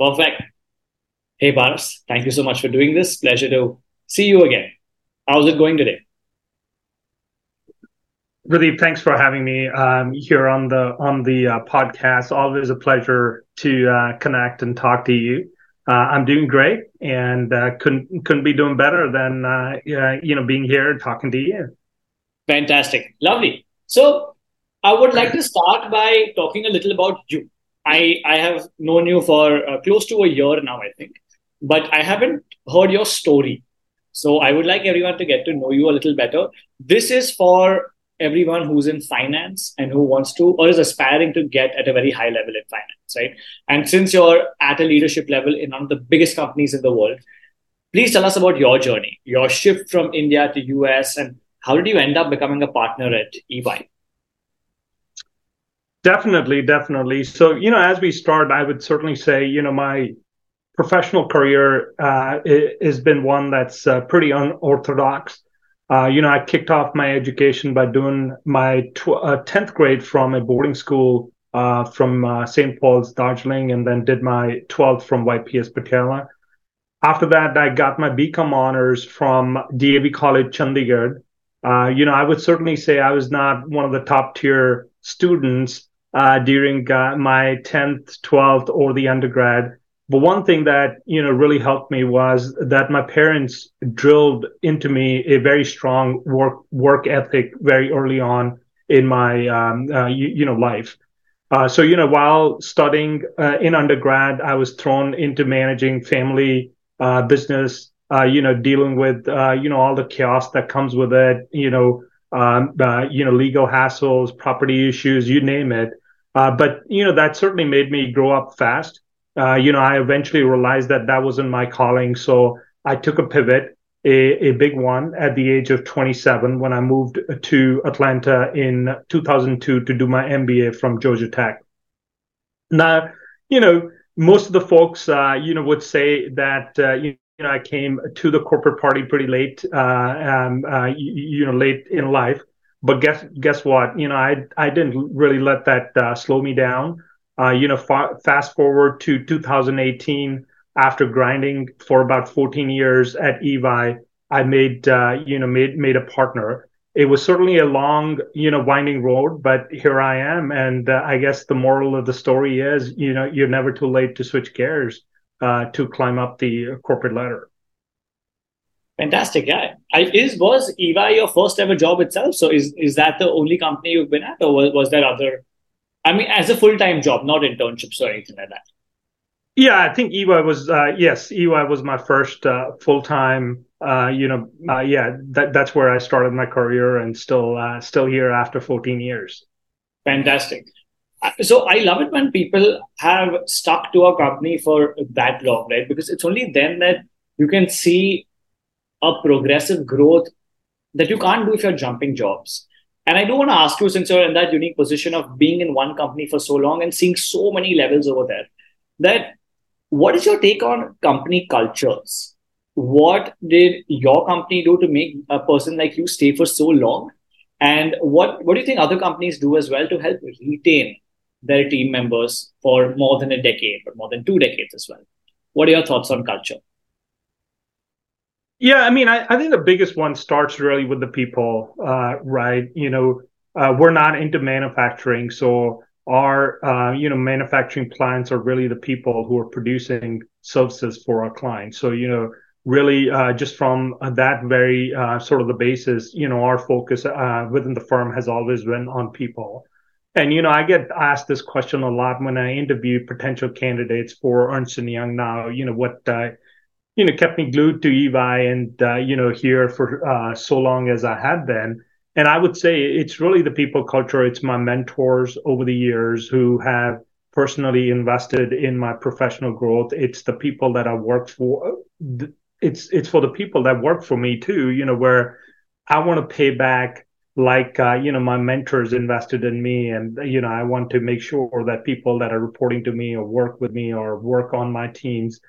Perfect. Hey, Paras, thank you so much for doing this. Pleasure to see you again. How's it going today? Really, thanks for having me um, here on the on the uh, podcast. Always a pleasure to uh, connect and talk to you. Uh, I'm doing great, and uh, couldn't couldn't be doing better than uh, you know being here talking to you. Fantastic, lovely. So, I would like to start by talking a little about you. I I have known you for uh, close to a year now, I think but I haven't heard your story. So I would like everyone to get to know you a little better. This is for everyone who's in finance and who wants to or is aspiring to get at a very high level in finance, right? And since you're at a leadership level in one of the biggest companies in the world, please tell us about your journey, your shift from India to US, and how did you end up becoming a partner at EY? Definitely, definitely. So, you know, as we start, I would certainly say, you know, my professional career uh, has been one that's uh, pretty unorthodox. Uh, you know, I kicked off my education by doing my tw- 10th uh, grade from a boarding school uh, from uh, St. Paul's, Darjeeling, and then did my 12th from YPS Patiala. After that, I got my BCom honors from DAV College, Chandigarh. you know, I would certainly say I was not one of the top tier students during my 10th, 12th, or the undergrad but one thing that you know really helped me was that my parents drilled into me a very strong work work ethic very early on in my um, uh, you, you, know life. Uh, so you know while studying uh, in undergrad, I was thrown into managing family uh, business. Uh, you know dealing with uh, you know all the chaos that comes with it. You know um, you know legal hassles, property issues, you name it. But you know that certainly made me grow up fast uh, you know, I eventually realized that that wasn't my calling. So I took a pivot, a, a big one at the age of 27 when I moved to Atlanta in 2002 to do my MBA from Georgia Tech. Now, you know, most of the folks, uh, you know, would say that, uh, you, you know, I came to the corporate party pretty late, uh, um, uh, you, you, know, late in life. But guess guess what? You know, I I didn't really let that uh, slow me down. Uh, you know, fa- fast forward to 2018, after grinding for about 14 years at EY, I made uh, you know made made a partner. It was certainly a long, you know, winding road, but here I am. And uh, I guess the moral of the story is, you know, you're never too late to switch gears uh, to climb up the corporate ladder. Fantastic, yeah. I, is was EY your first ever job itself? So is is that the only company you've been at, or was, was there other I mean, as a full time job, not internships or anything like that. Yeah, I think EY was uh, yes, EY was my first uh, full time. Uh, you know, uh, yeah, that, that's where I started my career, and still uh, still here after 14 years. Fantastic. Uh, so I love it when people have stuck to a company for that long, right? Because it's only then that you can see a progressive growth that you can't do if you're jumping jobs. And I do want to ask you, since you're in that unique position of being in one company for so long and seeing so many levels over there, that what is your take on company cultures? What did your company do to make a person like you stay for so long? And what, what do you think other companies do as well to help retain their team members for more than a decade or more than two decades as well? What are your thoughts on culture? Yeah, I mean, I, I think the biggest one starts really with the people, uh, right? You know, uh, we're not into manufacturing, so our uh, you know manufacturing plants are really the people who are producing services for our clients. So you know, really, uh, just from that very uh, sort of the basis, you know, our focus uh, within the firm has always been on people. And you know, I get asked this question a lot when I interview potential candidates for Ernst and Young. Now, you know, what you know kept me glued to EY and uh, you know here for uh, so long as I have been. And I would say it's really the people culture. It's my mentors over the years who have personally invested in my professional growth. It's the people that I work for. It's it's for the people that work for me too. You know where I want to pay back like uh, you know my mentors invested in me and you know i want to make sure that people that are reporting to me or work with me or work on my teams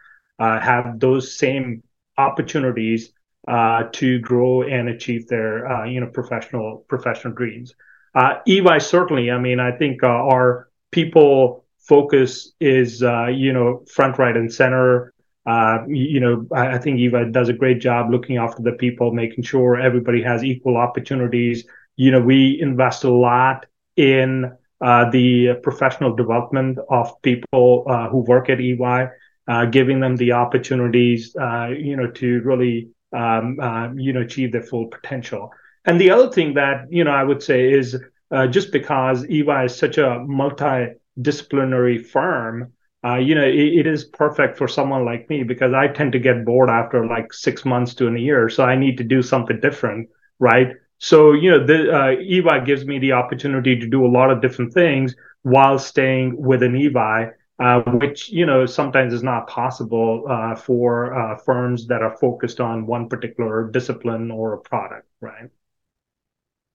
have those same opportunities uh, to grow and achieve their uh, you know professional professional dreams. Uh, EY certainly. I mean, I think uh, our people focus is, uh, you know, front, right, and center. Uh, you know, I, I think EY does a great job looking after the people, making sure everybody has equal opportunities. You know, we invest a lot in uh, the professional development of people uh, who work at EY, uh, giving them the opportunities, uh, you know, to really, um, uh, you know, achieve their full potential. And the other thing that, you know, I would say is uh, just because EY is such a multidisciplinary firm, uh, you know, it, it is perfect for someone like me because I tend to get bored after like six months to a year. So I need to do something different, right? So, you know, the uh, EY gives me the opportunity to do a lot of different things while staying within EY, uh, which, you know, sometimes is not possible uh, for uh, firms that are focused on one particular discipline or a product, right?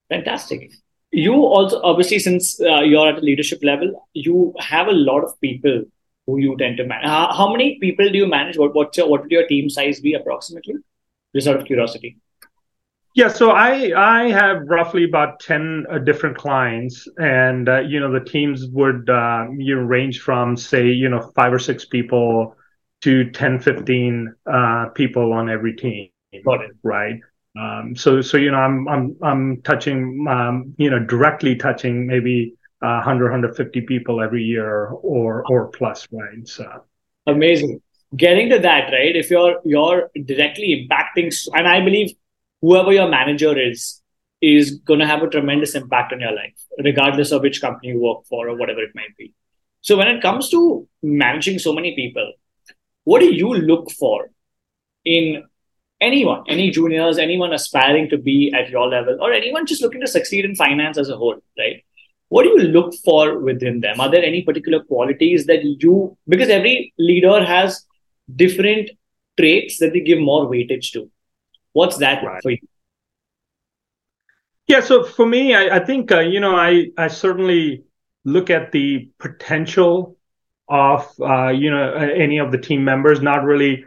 Fantastic. You also, obviously, since uh, you're at a leadership level, you have a lot of people who you tend to manage. How, how many people do you manage? What, what's your, what would your team size be approximately? Just out of curiosity. Yeah, so I I have roughly about ten uh, different clients, and uh, you know the teams would uh, you know range from say you know five or six people to 10, 15 uh, people on every team. Got it. Right. Um, so so you know I'm I'm I'm touching um, you know directly touching maybe uh, 100 150 people every year or or plus right so amazing getting to that right if you're you're directly impacting and I believe whoever your manager is is going to have a tremendous impact on your life, regardless of which company you work for or whatever it might be. So when it comes to managing so many people, what do you look for in anyone, any juniors, anyone aspiring to be at your level, or anyone just looking to succeed in finance as a whole, right? What do you look for within them? Are there any particular qualities that you, because every leader has different traits that they give more weightage to. What's that right. for you? Yeah, so for me, I, I think uh, you know I I certainly look at the potential of uh, you know any of the team members, not really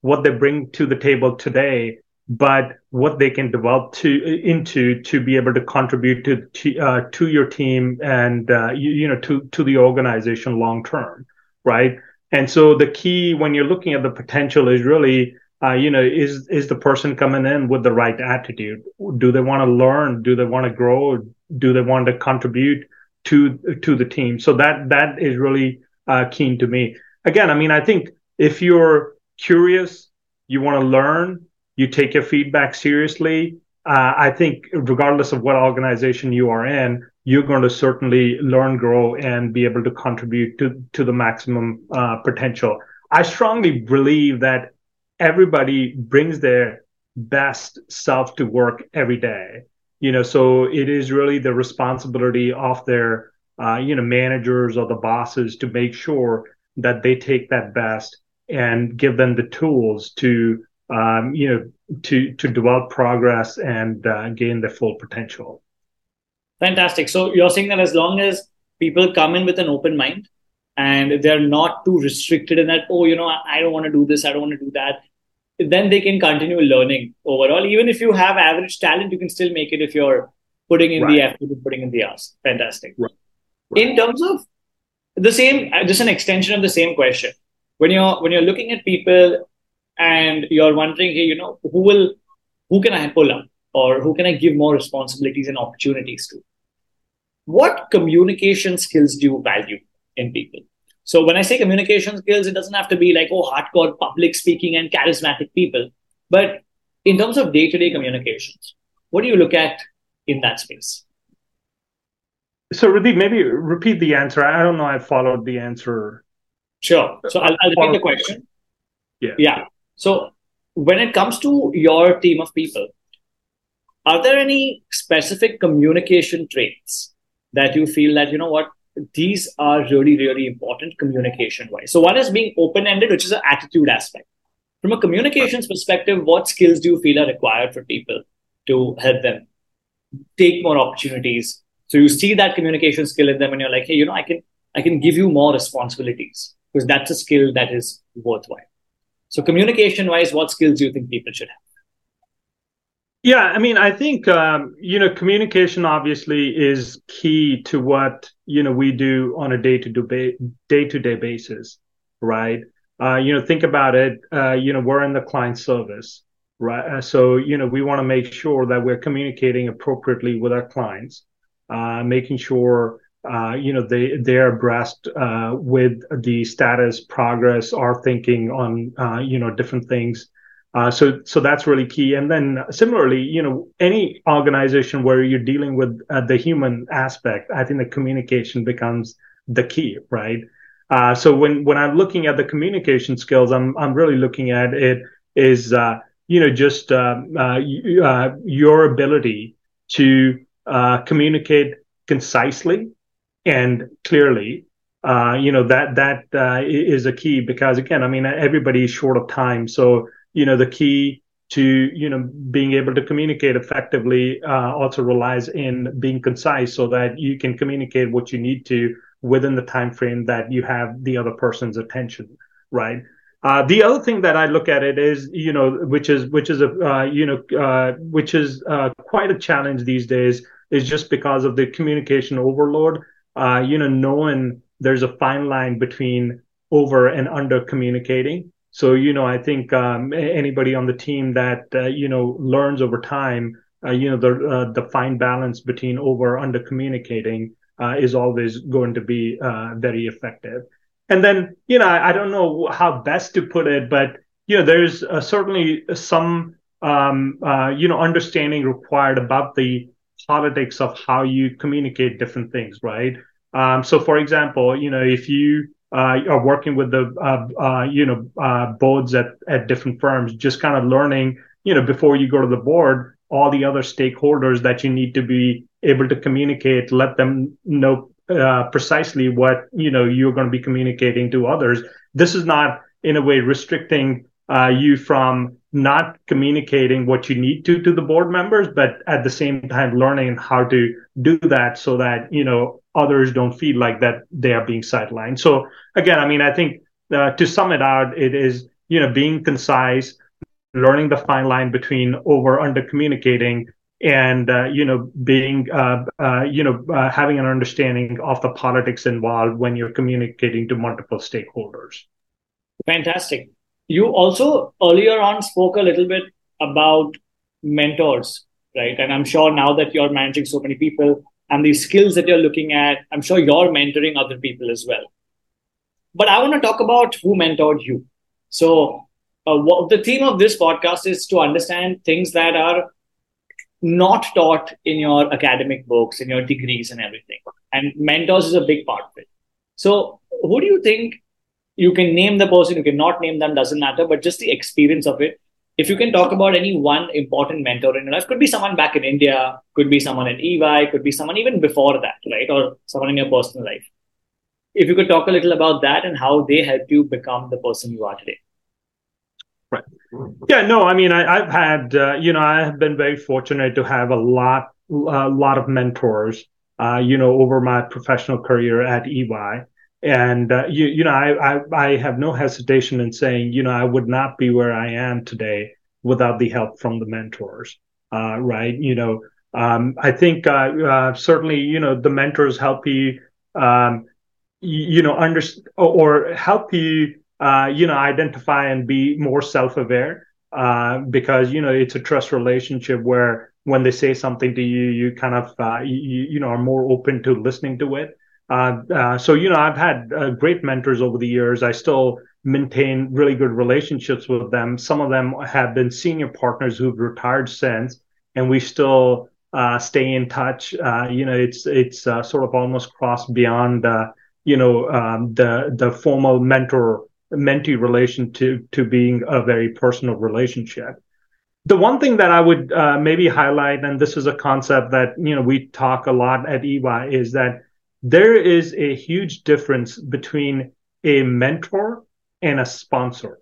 what they bring to the table today, but what they can develop to into to be able to contribute to to, uh, to your team and uh, you, you know to to the organization long term, right? And so the key when you're looking at the potential is really uh, you know, is is the person coming in with the right attitude? Do they want to learn? Do they want to grow? Do they want to contribute to to the team? So that that is really uh, keen to me. Again, I mean, I think if you're curious, you want to learn, you take your feedback seriously. Uh, I think regardless of what organization you are in, you're going to certainly learn, grow, and be able to contribute to to the maximum uh, potential. I strongly believe that everybody brings their best self to work every day you know so it is really the responsibility of their uh, you know managers or the bosses to make sure that they take that best and give them the tools to um, you know to to develop progress and uh, gain their full potential. Fantastic. So you're saying that as long as people come in with an open mind and they're not too restricted in that oh you know i don't want to do this i don't want to do that then they can continue learning overall. Even if you have average talent, you can still make it if you're putting in right. the effort and putting in the hours. Fantastic. Right. Right. In terms of the same, uh, just an extension of the same question. When you're when you're looking at people and you're wondering, hey, you know, who will who can I pull up or who can I give more responsibilities and opportunities to? What communication skills do you value in people? So when I say communication skills, it doesn't have to be like, oh, hardcore public speaking and charismatic people. But in terms of day to day communications, what do you look at in that space? So, Pradeep, maybe repeat the answer. I don't know. I followed the answer. Sure. So, I'll, I'll repeat the question. Yeah. Yeah. So, when it comes to your team of people, are there any specific communication traits that you feel that, you know what, these are really, really important communication wise. So, one is being open ended, which is an attitude aspect. From a communications perspective, what skills do you feel are required for people to help them take more opportunities? So, you see that communication skill in them, and you're like, hey, you know, I can, I can give you more responsibilities because that's a skill that is worthwhile. So, communication wise, what skills do you think people should have? Yeah, I mean, I think um, you know communication obviously is key to what you know we do on a day to day to day basis, right? Uh, you know, think about it. Uh, you know, we're in the client service, right? Uh, so you know, we want to make sure that we're communicating appropriately with our clients, uh, making sure uh, you know they they're abreast uh, with the status, progress, our thinking on you know different things uh, so, so that's really key. And then similarly, you know, any organization where you're dealing with uh, the human aspect, I think the communication becomes the key, right? Uh, so when when I'm looking at the communication skills, I'm I'm really looking at it is uh, you know just uh, uh, your ability to communicate concisely and clearly uh, you know that that uh, is a key because again, I mean everybody is short of time, so you know the key to you know being able to communicate effectively uh, also relies in being concise so that you can communicate what you need to within the time frame that you have the other person's attention right uh, the other thing that I look at it is, you know, which is which is a uh, you know uh, which is uh, quite a challenge these days, is just because of the communication overload. Uh, you know, knowing there's a fine line between over and under communicating, so, you know, I think um, anybody on the team that, uh, you know, learns over time, uh, you know, the, uh, the fine balance between over under communicating uh, is always going to be uh, very effective. And then, you know, I, I, don't know how best to put it, but, you know, there's certainly some, um, you know, understanding required about the politics of how you communicate different things, right? Um, so, for example, you know, if you uh, are working with the uh, uh, you know boards at at different firms, just kind of learning you know before you go to the board all the other stakeholders that you need to be able to communicate, let them know uh, precisely what you know you're going to be communicating to others. This is not in a way restricting uh, you from not communicating what you need to to the board members, but at the same time learning how to do that so that you know others don't feel like that they are being sidelined. So again, I mean, I think uh, to sum it out, it is you know being concise, learning the fine line between over under communicating and uh, you know being uh, uh, you know uh, having an understanding of the politics involved when you're communicating to multiple stakeholders fantastic you also earlier on spoke a little bit about mentors, right? And I'm sure now that you're managing so many people and these skills that you're looking at, I'm sure you're mentoring other people as well. But I want to talk about who mentored you. So, uh, what, the theme of this podcast is to understand things that are not taught in your academic books, in your degrees, and everything. And mentors is a big part of it. So, who do you think you can name the person, you cannot name them, doesn't matter, but just the experience of it. If you can talk about any one important mentor in your life, could be someone back in India, could be someone at EY, could be someone even before that, right? Or someone in your personal life. If you could talk a little about that and how they helped you become the person you are today. Right. Yeah. No. I mean, I, have had, uh, you know, I have been very fortunate to have a lot, a lot of mentors, uh, you know, over my professional career at EY and uh, you you know I, I, I have no hesitation in saying you know I would not be where I am today without the help from the mentors uh, right? You know um, I think uh, uh certainly you know the mentors help you um, you, know understand or help you uh, you know identify and be more self-aware uh, because you know it's a trust relationship where when they say something to you you kind of you, you know are more open to listening to it uh, uh, so you know, I've had uh, great mentors over the years. I still maintain really good relationships with them. Some of them have been senior partners who've retired since, and we still uh, stay in touch. Uh, you know, it's it's sort of almost crossed beyond you know um, the the formal mentor mentee relation to to being a very personal relationship. The one thing that I would maybe highlight, and this is a concept that you know we talk a lot at EY, is that there is a huge difference between a mentor and a sponsor,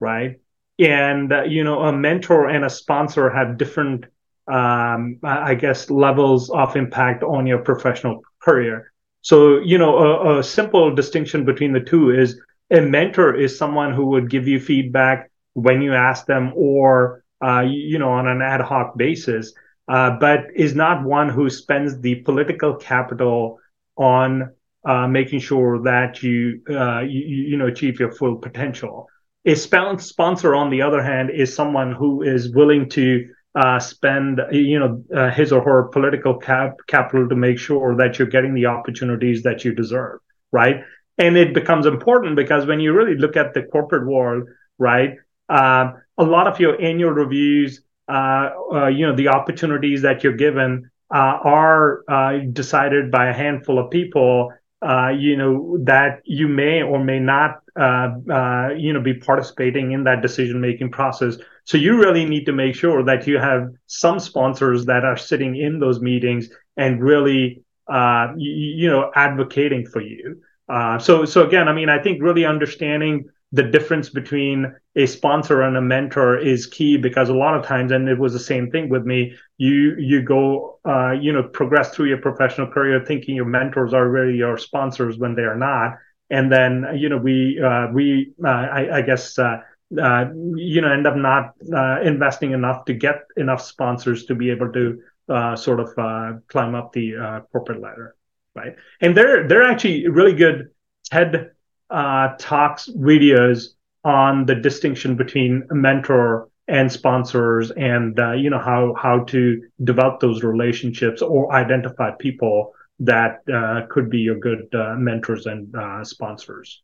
right? And uh, you know, a mentor and a sponsor have different, um, I guess, levels of impact on your professional career. So, you know, a, a simple distinction between the two is a mentor is someone who would give you feedback when you ask them, or uh, you know, on an ad hoc basis, uh, but is not one who spends the political capital on uh, making sure that you, uh, you, you know achieve your full potential. A sponsor, on the other hand, is someone who is willing to uh, spend you know uh, his or her political cap- capital to make sure that you're getting the opportunities that you deserve, right? And it becomes important because when you really look at the corporate world, right, uh, a lot of your annual reviews, uh, uh, you know, the opportunities that you're given uh, are decided by a handful of people uh, you know that you may or may not uh, uh, you know be participating in that decision making process. So you really need to make sure that you have some sponsors that are sitting in those meetings and really uh, you, you, know advocating for you. Uh, so so again i mean i think really understanding the difference between a sponsor and a mentor is key because a lot of times and it was the same thing with me you you go uh, you know progress through your professional career thinking your mentors are really your sponsors when they are not. And then you know we uh, we uh, I, I, guess uh, uh, you know end up not uh, investing enough to get enough sponsors to be able to uh sort of uh climb up the corporate ladder right? And they're they're actually really good TED uh, talks videos on the distinction between a mentor and sponsors and uh, you know how how to develop those relationships or identify people that uh, could be your good uh, mentors and uh, sponsors.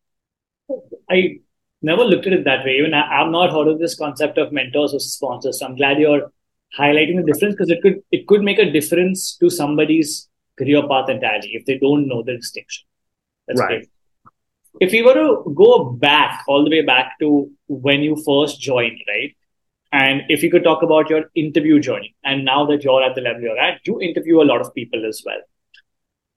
I never looked at it that way. Even I, have not heard of this concept of mentors or sponsors. So i'm glad you're highlighting the difference because it could it could make a difference to somebody's career path entirely if they don't know the distinction. That's right. great if we were to go back all the way back to when you first joined, right? And if you could talk about your interview journey, and now that you're at the level you're at, you interview a lot of people as well.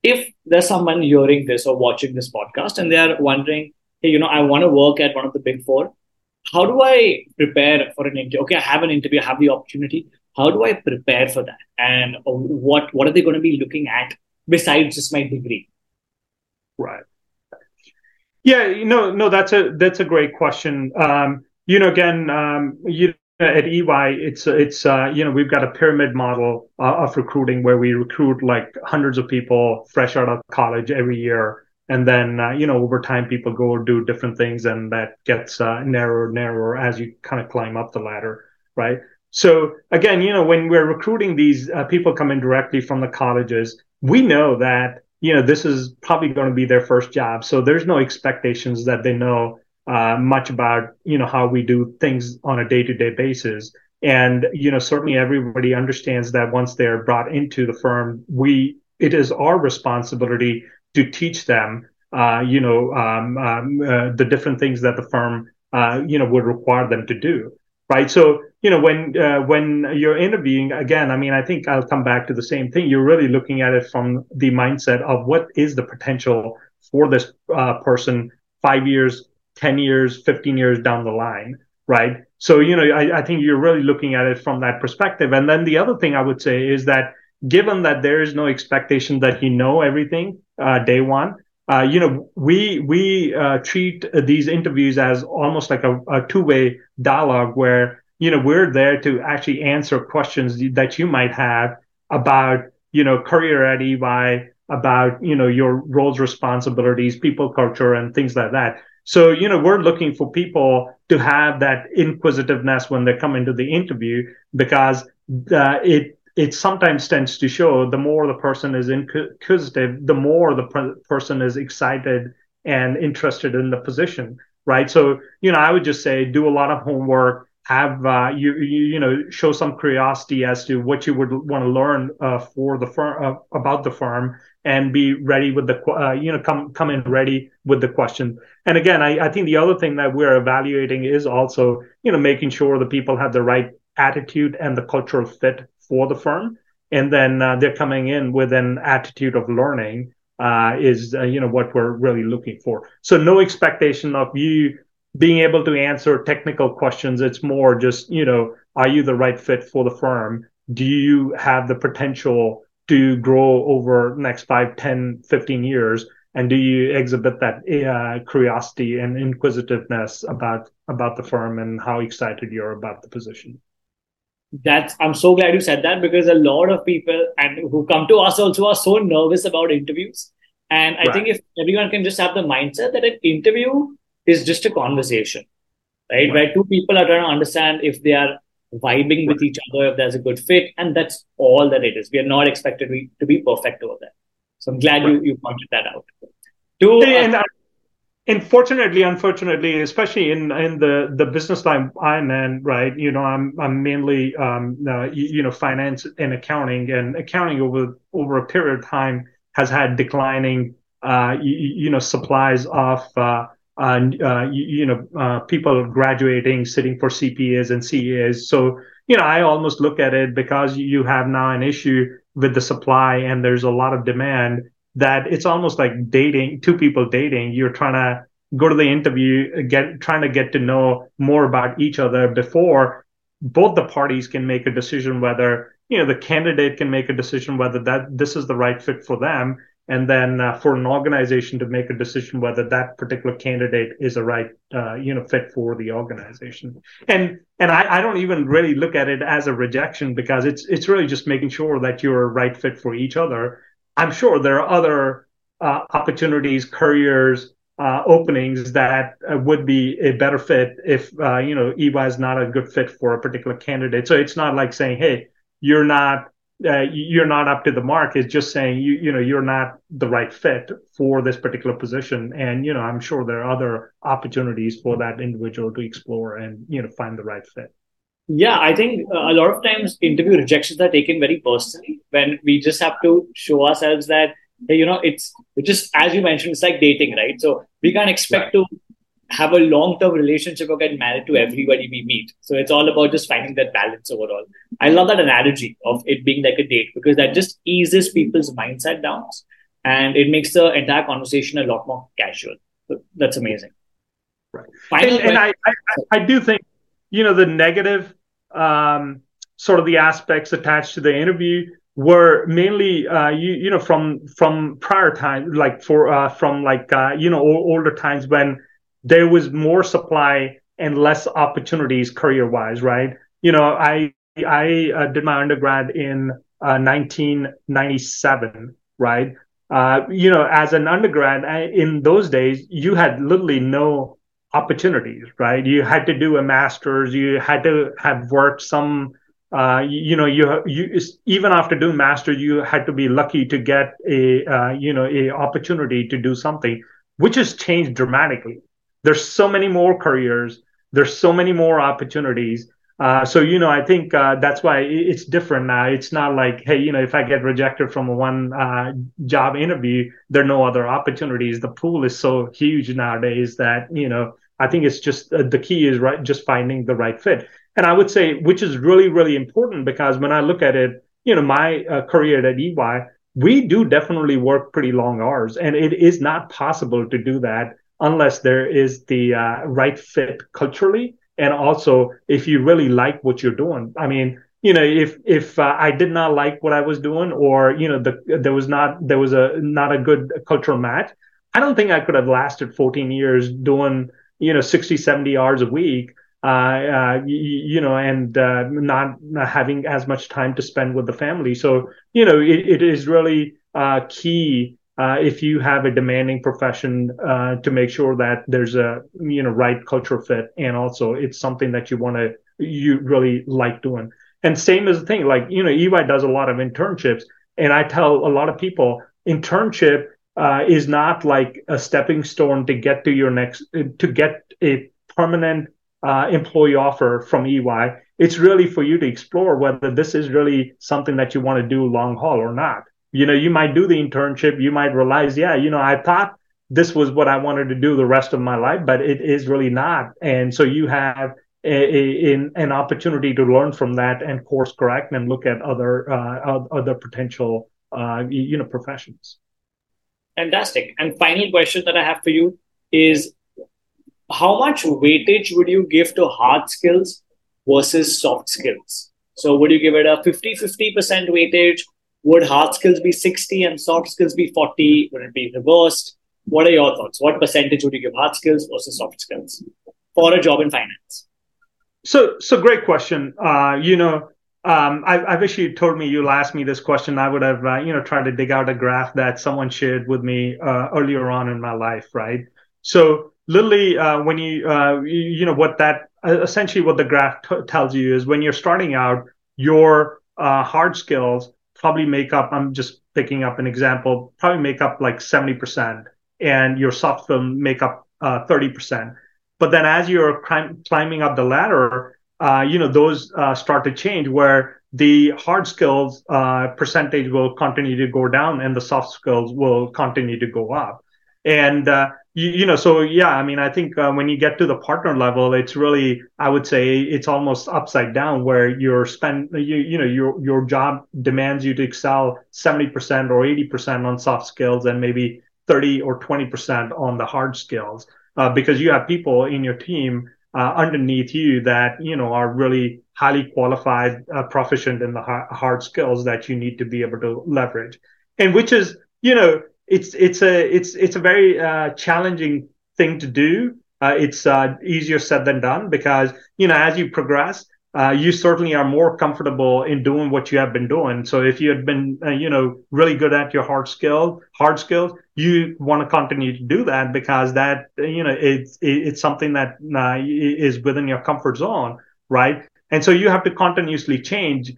If there's someone hearing this or watching this podcast and they're wondering, hey, you know, I want to work at one of the big four, how do I prepare for an interview? Okay, I have an interview, I have the opportunity. How do I prepare for that? And what what are they going to be looking at besides just my degree? Right. Yeah, no, no, that's a that's a great question. Um, you know, again, um, you at EY, it's it's uh, you know we've got a pyramid model uh, of recruiting where we recruit like hundreds of people fresh out of college every year, and then uh, you know over time people go do different things, and that gets uh, narrower, narrower as you kind of climb up the ladder, right? So again, you know, when we're recruiting these uh, people coming directly from the colleges, we know that you know, this is probably going to be their first job. So there's no expectations that they know uh, much about, you know, how we do things on a day to day basis. And, you know, certainly everybody understands that once they're brought into the firm, we, it is our responsibility to teach them, uh, you know, um, um, uh, the different things that the firm, uh, you know, would require them to do right? So you know when uh, when you're interviewing again, I mean, I think I'll come back to the same thing. You're really looking at it from the mindset of what is the potential for this uh, person five years, ten years, fifteen years down the line, right? So you know, I, I think you're really looking at it from that perspective. And then the other thing I would say is that given that there is no expectation that you know everything uh, day one uh, you know, we we uh, treat these interviews as almost like a, a two-way dialogue where you know we're there to actually answer questions that you might have about you know career at EY, about you know your roles, responsibilities, people culture, and things like that. So you know we're looking for people to have that inquisitiveness when they come into the interview because uh, it it sometimes tends to show the more the person is inquisitive, the more the per- person is excited and interested in the position, right? So, you know, I would just say do a lot of homework, have uh, you, you, you know show some curiosity as to what you would want to learn uh, for the firm uh, about the firm, and be ready with the uh, you know come come in ready with the question. And again, I, I think the other thing that we're evaluating is also you know making sure the people have the right attitude and the cultural fit for the firm. And then uh, they're coming in with an attitude of learning uh, is, you know, what we're really looking for. So no expectation of you being able to answer technical questions. It's more just, you know, are you the right fit for the firm? Do you have the potential to grow over next 5, 10, 15 years? And do you exhibit that uh, curiosity and inquisitiveness about about the firm and how excited you're about the position? That's I'm so glad you said that because a lot of people and who come to us also are so nervous about interviews. And I right. think if everyone can just have the mindset that an interview is just a conversation, right? right? Where two people are trying to understand if they are vibing with each other, if there's a good fit, and that's all that it is. We are not expected to be perfect over there. So I'm glad you, you pointed that out. To, uh, unfortunately, unfortunately, especially in in the the business line I'm in, right? You know, I'm I'm mainly um, uh, you, you, know finance and accounting, and accounting over over a period of time has had declining uh, you, you, know supplies of uh, uh, you, you, know uh, people graduating, sitting for CPAs and CAs. So you know, I almost look at it because you have now an issue with the supply and there's a lot of demand that it's almost like dating two people dating you're trying to go to the interview get trying to get to know more about each other before both the parties can make a decision whether you know the candidate can make a decision whether that this is the right fit for them and then uh, for an organization to make a decision whether that particular candidate is a right uh, you know fit for the organization. And and I, I don't even really look at it as a rejection because it's it's really just making sure that you're a right fit for each other. I'm sure there are other uh, opportunities careers uh, openings that uh, would be a better fit if uh, you know ey is not a good fit for a particular candidate. So it's not like saying hey you're not uh, you're not up to the mark. Is just saying you you know you're not the right fit for this particular position. And you know i'm sure there are other opportunities for that individual to explore and you know find the right fit. Yeah i think a lot of times interview rejections are taken very personally when we just have to show ourselves that hey, you know it's just as you mentioned it's like dating right? So we can't expect right. to have a long term relationship or get married to everybody we meet. So it's all about just finding that balance overall. I love that analogy of it being like a date because that just eases people's mindset down and it makes the entire conversation a lot more casual. So that's amazing. Right. Final and, and I, I, I, do think, you know, the negative, um, sort of the aspects attached to the interview were mainly uh, you, you know from from prior time like for uh, from like uh, you know older times when there was more supply and less opportunities career wise, right? You know, I I uh, did my undergrad in uh, 1997, right? Uh, you know, as an undergrad I, in those days, you had literally no opportunities, right? You had to do a master's, you had to have worked some. Uh, you, know, you you even after doing master, you had to be lucky to get a uh, you know a opportunity to do something, which has changed dramatically there's so many more careers. There's so many more opportunities. Uh, so you know i think uh, that's why it's different now. It's not like hey you know if i get rejected from one uh, job interview there are no other opportunities. The pool is so huge nowadays that you know i think it's just uh, the key is right just finding the right fit. And i would say which is really really important because when i look at it you know my uh, career at ey we do definitely work pretty long hours and it is not possible to do that unless there is the uh, right fit culturally. And also if you really like what you're doing. I mean you know if if uh, i did not like what i was doing or you know the, there was not there was a not a good cultural match i don't think i could have lasted 14 years doing you know 60 70 hours a week uh, uh you, you, know and uh, not, not having as much time to spend with the family. So you know it, it is really uh, key uh, if you have a demanding profession uh, to make sure that there's a you know right culture fit and also it's something that you want to you really like doing. And same as the thing like you know ey does a lot of internships and i tell a lot of people internship uh, is not like a stepping stone to get to your next to get a permanent uh, employee offer from ey it's really for you to explore whether this is really something that you want to do long haul or not you know you might do the internship you might realize yeah you know i thought this was what i wanted to do the rest of my life but it is really not. And so you have a, a, an opportunity to learn from that and course correct and look at other uh, other potential uh, you know professions. Fantastic. And final question that i have for you is how much weightage would you give to hard skills versus soft skills? So would you give it a 50 50% weightage would hard skills be 60 and soft skills be 40? Would it be reversed? What are your thoughts? What percentage would you give hard skills versus soft skills for a job in finance? So, so great question. Uh, you know, um, I, I, wish you told me you'll ask me this question. I would have, uh, you know, tried to dig out a graph that someone shared with me uh, earlier on in my life, right? So literally, uh, when you, uh, you, know, what that uh, essentially what the graph t- tells you is when you're starting out, your uh, hard skills probably make up. I'm just picking up an example. Probably make up like seventy percent, and your soft skill make up thirty percent. But then as you're climb, climbing up the ladder, uh, you know, those uh, start to change where the hard skills uh, percentage will continue to go down and the soft skills will continue to go up. And, uh, you, you, know, so yeah, I mean, I think uh, when you get to the partner level, it's really, I would say it's almost upside down where you're spend, you, you know, your, your job demands you to excel 70% or 80% on soft skills and maybe 30 or 20% on the hard skills. Uh, because you have people in your team uh, underneath you that you know are really highly qualified, uh, proficient in the hard skills that you need to be able to leverage, and which is you know it's it's a it's it's a very uh, challenging thing to do. Uh, it's uh, easier said than done because you know as you progress, uh, you certainly are more comfortable in doing what you have been doing. So if you had been, uh, you know, really good at your hard skill, hard skills, you want to continue to do that because that, you know, it's it's something that uh, is within your comfort zone, right? And so you have to continuously change,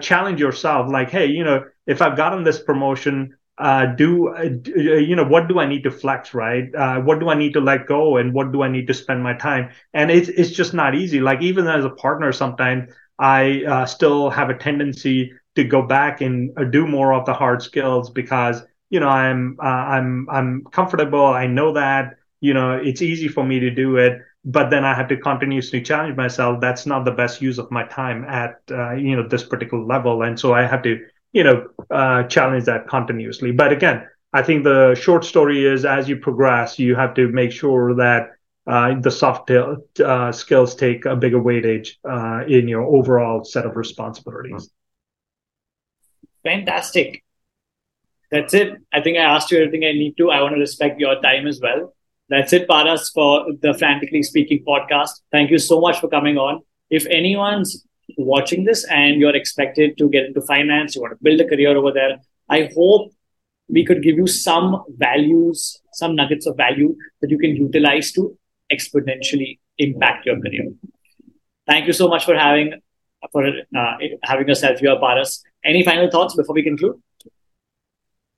challenge yourself. Like, hey, you know, if I've gotten this promotion, uh, do uh, uh, you know what do I need to flex, right? Uh, what do I need to let go, and what do I need to spend my time? And it's it's just not easy. Like even as a partner, sometimes I uh, still have a tendency to go back and uh, do more of the hard skills because you know I'm I'm I'm comfortable. I know that you know it's easy for me to do it, but then I have to continuously challenge myself. That's not the best use of my time at you know this particular level, and so I have to you know, uh, challenge that continuously. But again, I think the short story is as you progress, you have to make sure that uh, the soft uh, skills take a bigger weightage uh, in your overall set of responsibilities. Fantastic. That's it. I think I asked you everything I need to. I want to respect your time as well. That's it, Paras, for the Frantically Speaking podcast. Thank you so much for coming on. If anyone's watching this and you're expected to get into finance, you want to build a career over there, I hope we could give you some values, some nuggets of value that you can utilize to exponentially impact your career. Thank you so much for having for uh, having yourself here, Paras. Any final thoughts before we conclude?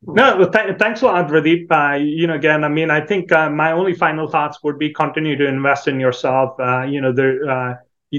No, th- thanks a lot, Pradeep. Uh, you know, again, I mean, I think uh, my only final thoughts would be continue to invest in yourself. Uh, you know, there uh,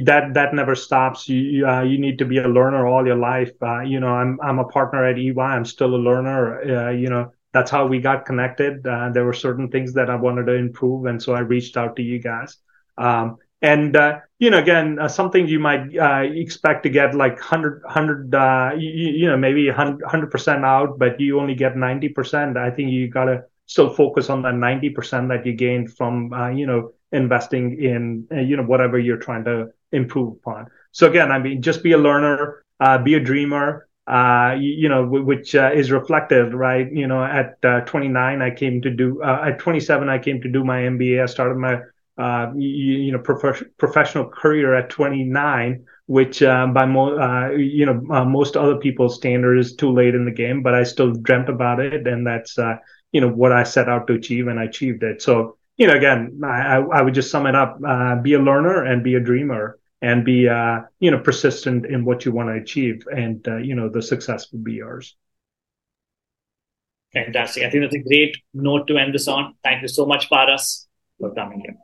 that that never stops. You uh, you need to be a learner all your life. Uh, you know, I'm I'm a partner at EY. I'm still a learner. Uh, you know, that's how we got connected. Uh, there were certain things that I wanted to improve, and so I reached out to you guys. Um, and uh, you know, again, uh, something you might expect to get like 100, 100 you, you, know, maybe 100 percent out, but you only get ninety percent. I think you gotta still focus on that ninety percent that you gained from you know investing in you know whatever you're trying to improve upon. So again, I mean, just be a learner, uh, be a dreamer, uh, you, you, know, w- which uh, is reflective, right? You know, at uh, 29, I came to do, uh, at 27, I came to do my MBA. I started my, uh, you, you, know, prof- professional career at 29, which by mo- you know, most other people's standard is too late in the game, but I still dreamt about it. And that's, you know, what I set out to achieve and I achieved it. So, you know, again, I, I would just sum it up: uh, be a learner and be a dreamer, and be uh, you know persistent in what you want to achieve, and uh, you know the success will be yours. Fantastic! I think that's a great note to end this on. Thank you so much, Paras, for coming here.